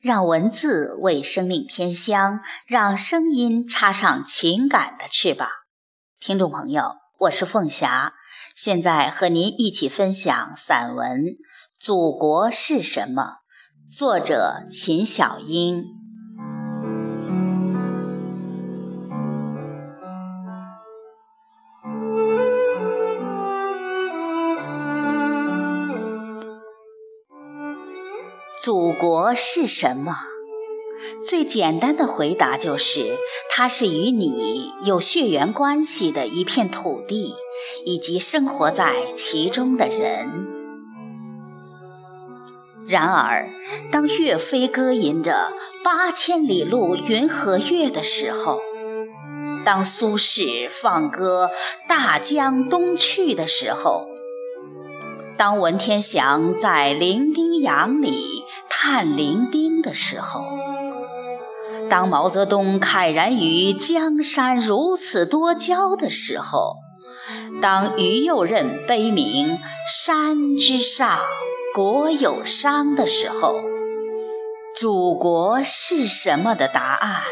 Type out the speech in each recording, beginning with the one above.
让文字为生命添香，让声音插上情感的翅膀。听众朋友，我是凤霞，现在和您一起分享散文《祖国是什么》，作者秦小英。祖国是什么？最简单的回答就是，它是与你有血缘关系的一片土地，以及生活在其中的人。然而，当岳飞歌吟着“八千里路云和月”的时候，当苏轼放歌“大江东去”的时候，当文天祥在伶仃洋里叹伶仃的时候，当毛泽东慨然于江山如此多娇的时候，当于右任悲鸣山之上国有殇的时候，祖国是什么的答案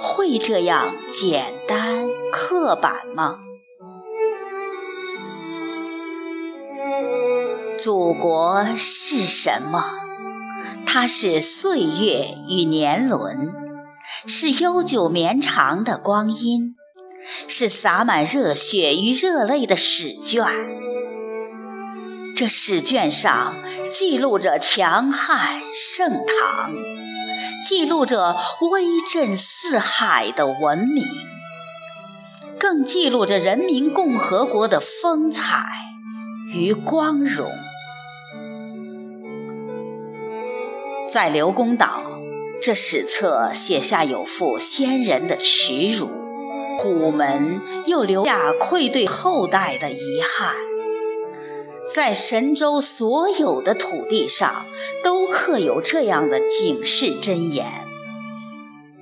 会这样简单刻板吗？祖国是什么？它是岁月与年轮，是悠久绵长的光阴，是洒满热血与热泪的史卷。这史卷上记录着强悍盛唐，记录着威震四海的文明，更记录着人民共和国的风采与光荣。在刘公岛，这史册写下有负先人的耻辱，虎门又留下愧对后代的遗憾。在神州所有的土地上，都刻有这样的警示箴言：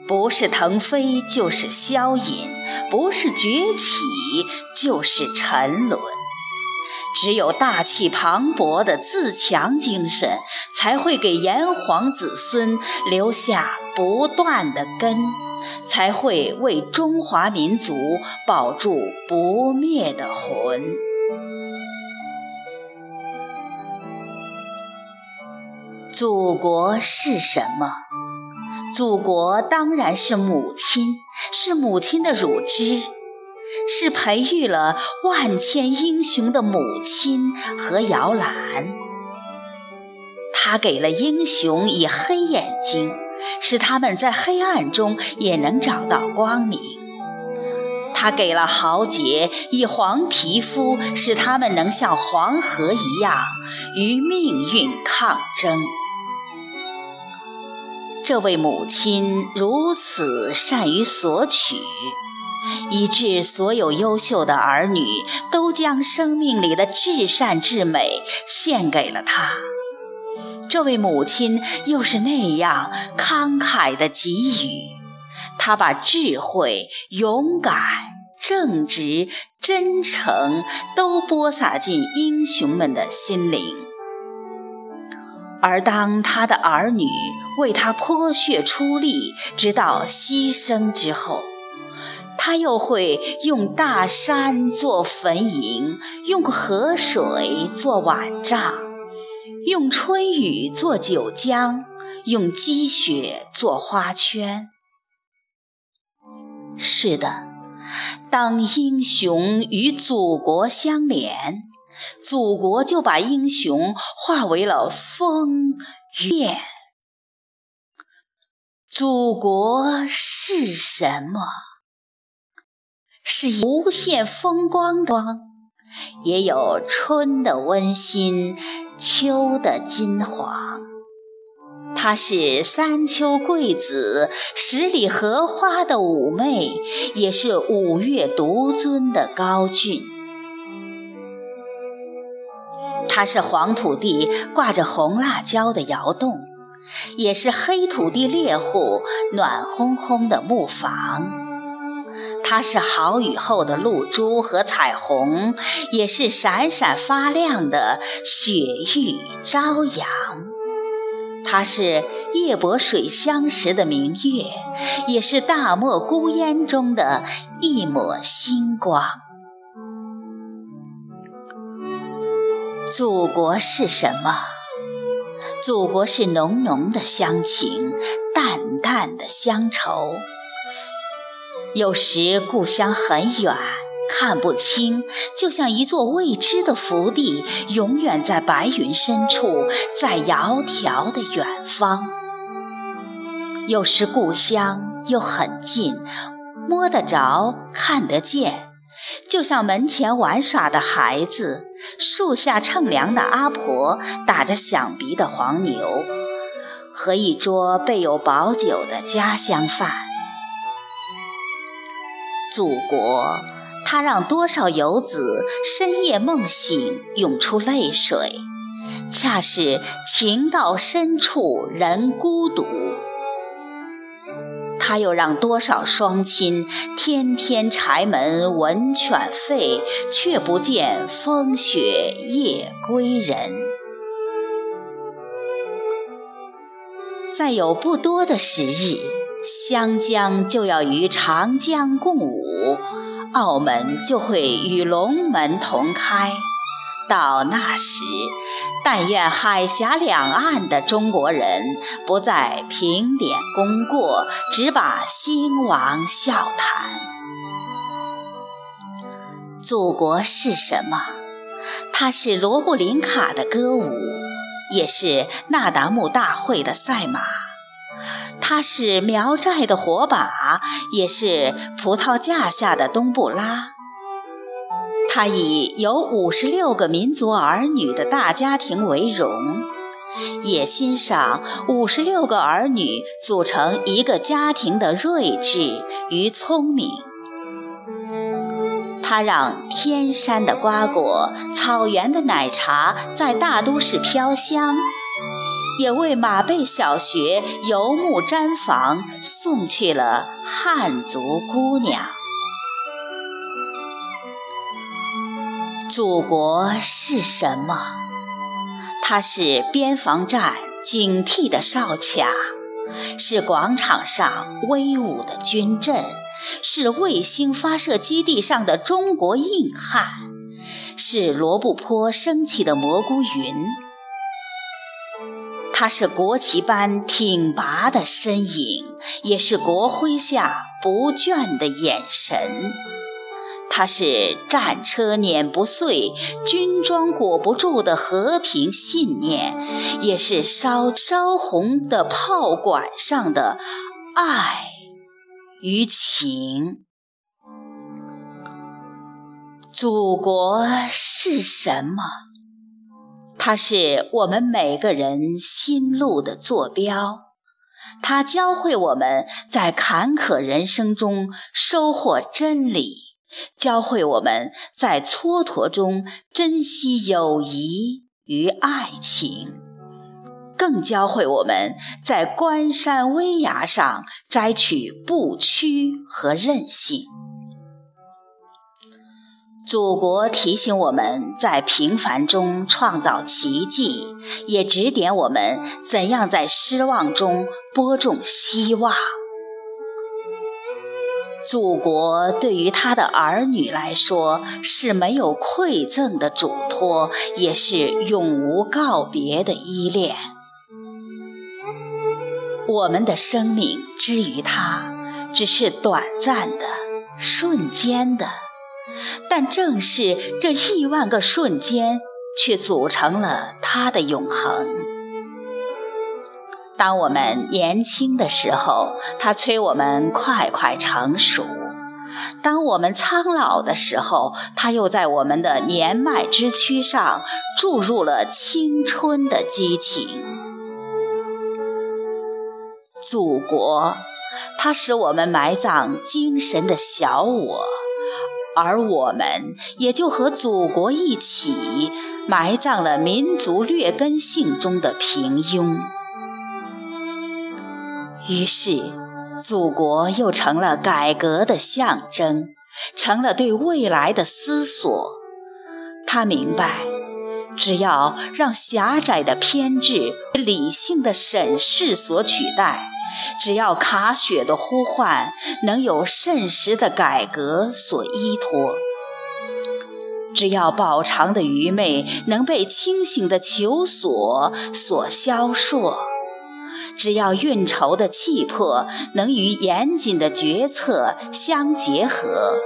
不是腾飞，就是消隐；不是崛起，就是沉沦。只有大气磅礴的自强精神，才会给炎黄子孙留下不断的根，才会为中华民族保住不灭的魂。祖国是什么？祖国当然是母亲，是母亲的乳汁。是培育了万千英雄的母亲和摇篮，他给了英雄以黑眼睛，使他们在黑暗中也能找到光明；他给了豪杰以黄皮肤，使他们能像黄河一样与命运抗争。这位母亲如此善于索取。以致所有优秀的儿女都将生命里的至善至美献给了他。这位母亲又是那样慷慨的给予，她把智慧、勇敢、正直、真诚都播撒进英雄们的心灵。而当他的儿女为他泼血出力，直到牺牲之后，他又会用大山做坟茔，用河水做碗帐，用春雨做酒浆，用积雪做花圈。是的，当英雄与祖国相连，祖国就把英雄化为了风雨。祖国是什么？是无限风光光，也有春的温馨，秋的金黄。它是三秋桂子，十里荷花的妩媚，也是五岳独尊的高峻。它是黄土地挂着红辣椒的窑洞，也是黑土地猎户暖烘烘的木房。它是好雨后的露珠和彩虹，也是闪闪发亮的雪域朝阳。它是夜泊水乡时的明月，也是大漠孤烟中的一抹星光。祖国是什么？祖国是浓浓的乡情，淡淡的乡愁。有时故乡很远，看不清，就像一座未知的福地，永远在白云深处，在窈窕的远方。有时故乡又很近，摸得着，看得见。就像门前玩耍的孩子，树下乘凉的阿婆，打着响鼻的黄牛，和一桌备有饱酒的家乡饭。祖国，它让多少游子深夜梦醒，涌出泪水，恰是情到深处人孤独。他又让多少双亲天天柴门闻犬吠，却不见风雪夜归人。再有不多的时日，湘江就要与长江共舞，澳门就会与龙门同开。到那时，但愿海峡两岸的中国人不再评点功过，只把兴亡笑谈。祖国是什么？它是罗布林卡的歌舞，也是那达慕大会的赛马；它是苗寨的火把，也是葡萄架下的冬不拉。它以有五十六个民族儿女的大家庭为荣，也欣赏五十六个儿女组成一个家庭的睿智与聪明。它让天山的瓜果、草原的奶茶在大都市飘香，也为马背小学游牧毡房送去了汉族姑娘。祖国是什么？它是边防站警惕的哨卡，是广场上威武的军阵，是卫星发射基地上的中国硬汉，是罗布泊升起的蘑菇云。它是国旗般挺拔的身影，也是国徽下不倦的眼神。它是战车碾不碎、军装裹不住的和平信念，也是烧烧红的炮管上的爱与情。祖国是什么？它是我们每个人心路的坐标，它教会我们在坎坷人生中收获真理。教会我们在蹉跎中珍惜友谊与爱情，更教会我们在关山危崖上摘取不屈和韧性。祖国提醒我们在平凡中创造奇迹，也指点我们怎样在失望中播种希望。祖国对于他的儿女来说是没有馈赠的嘱托，也是永无告别的依恋。我们的生命之于他，只是短暂的、瞬间的，但正是这亿万个瞬间，却组成了他的永恒。当我们年轻的时候，他催我们快快成熟；当我们苍老的时候，他又在我们的年迈之躯上注入了青春的激情。祖国，它使我们埋葬精神的小我，而我们也就和祖国一起埋葬了民族劣根性中的平庸。于是，祖国又成了改革的象征，成了对未来的思索。他明白，只要让狭窄的偏执理性的审视所取代，只要卡血的呼唤能有慎实的改革所依托，只要饱尝的愚昧能被清醒的求索所消烁，只要运筹的气魄能与严谨的决策相结合。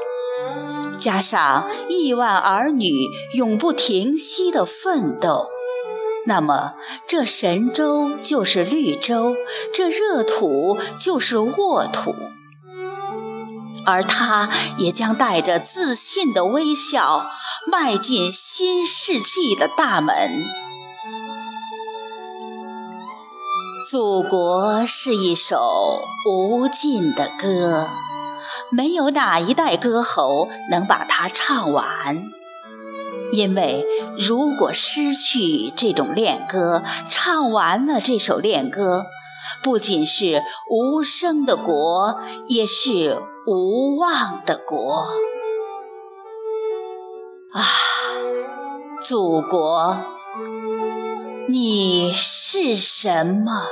加上亿万儿女永不停息的奋斗，那么这神州就是绿洲，这热土就是沃土，而他也将带着自信的微笑迈进新世纪的大门。祖国是一首无尽的歌。没有哪一代歌喉能把它唱完，因为如果失去这种恋歌，唱完了这首恋歌，不仅是无声的国，也是无望的国。啊，祖国，你是什么？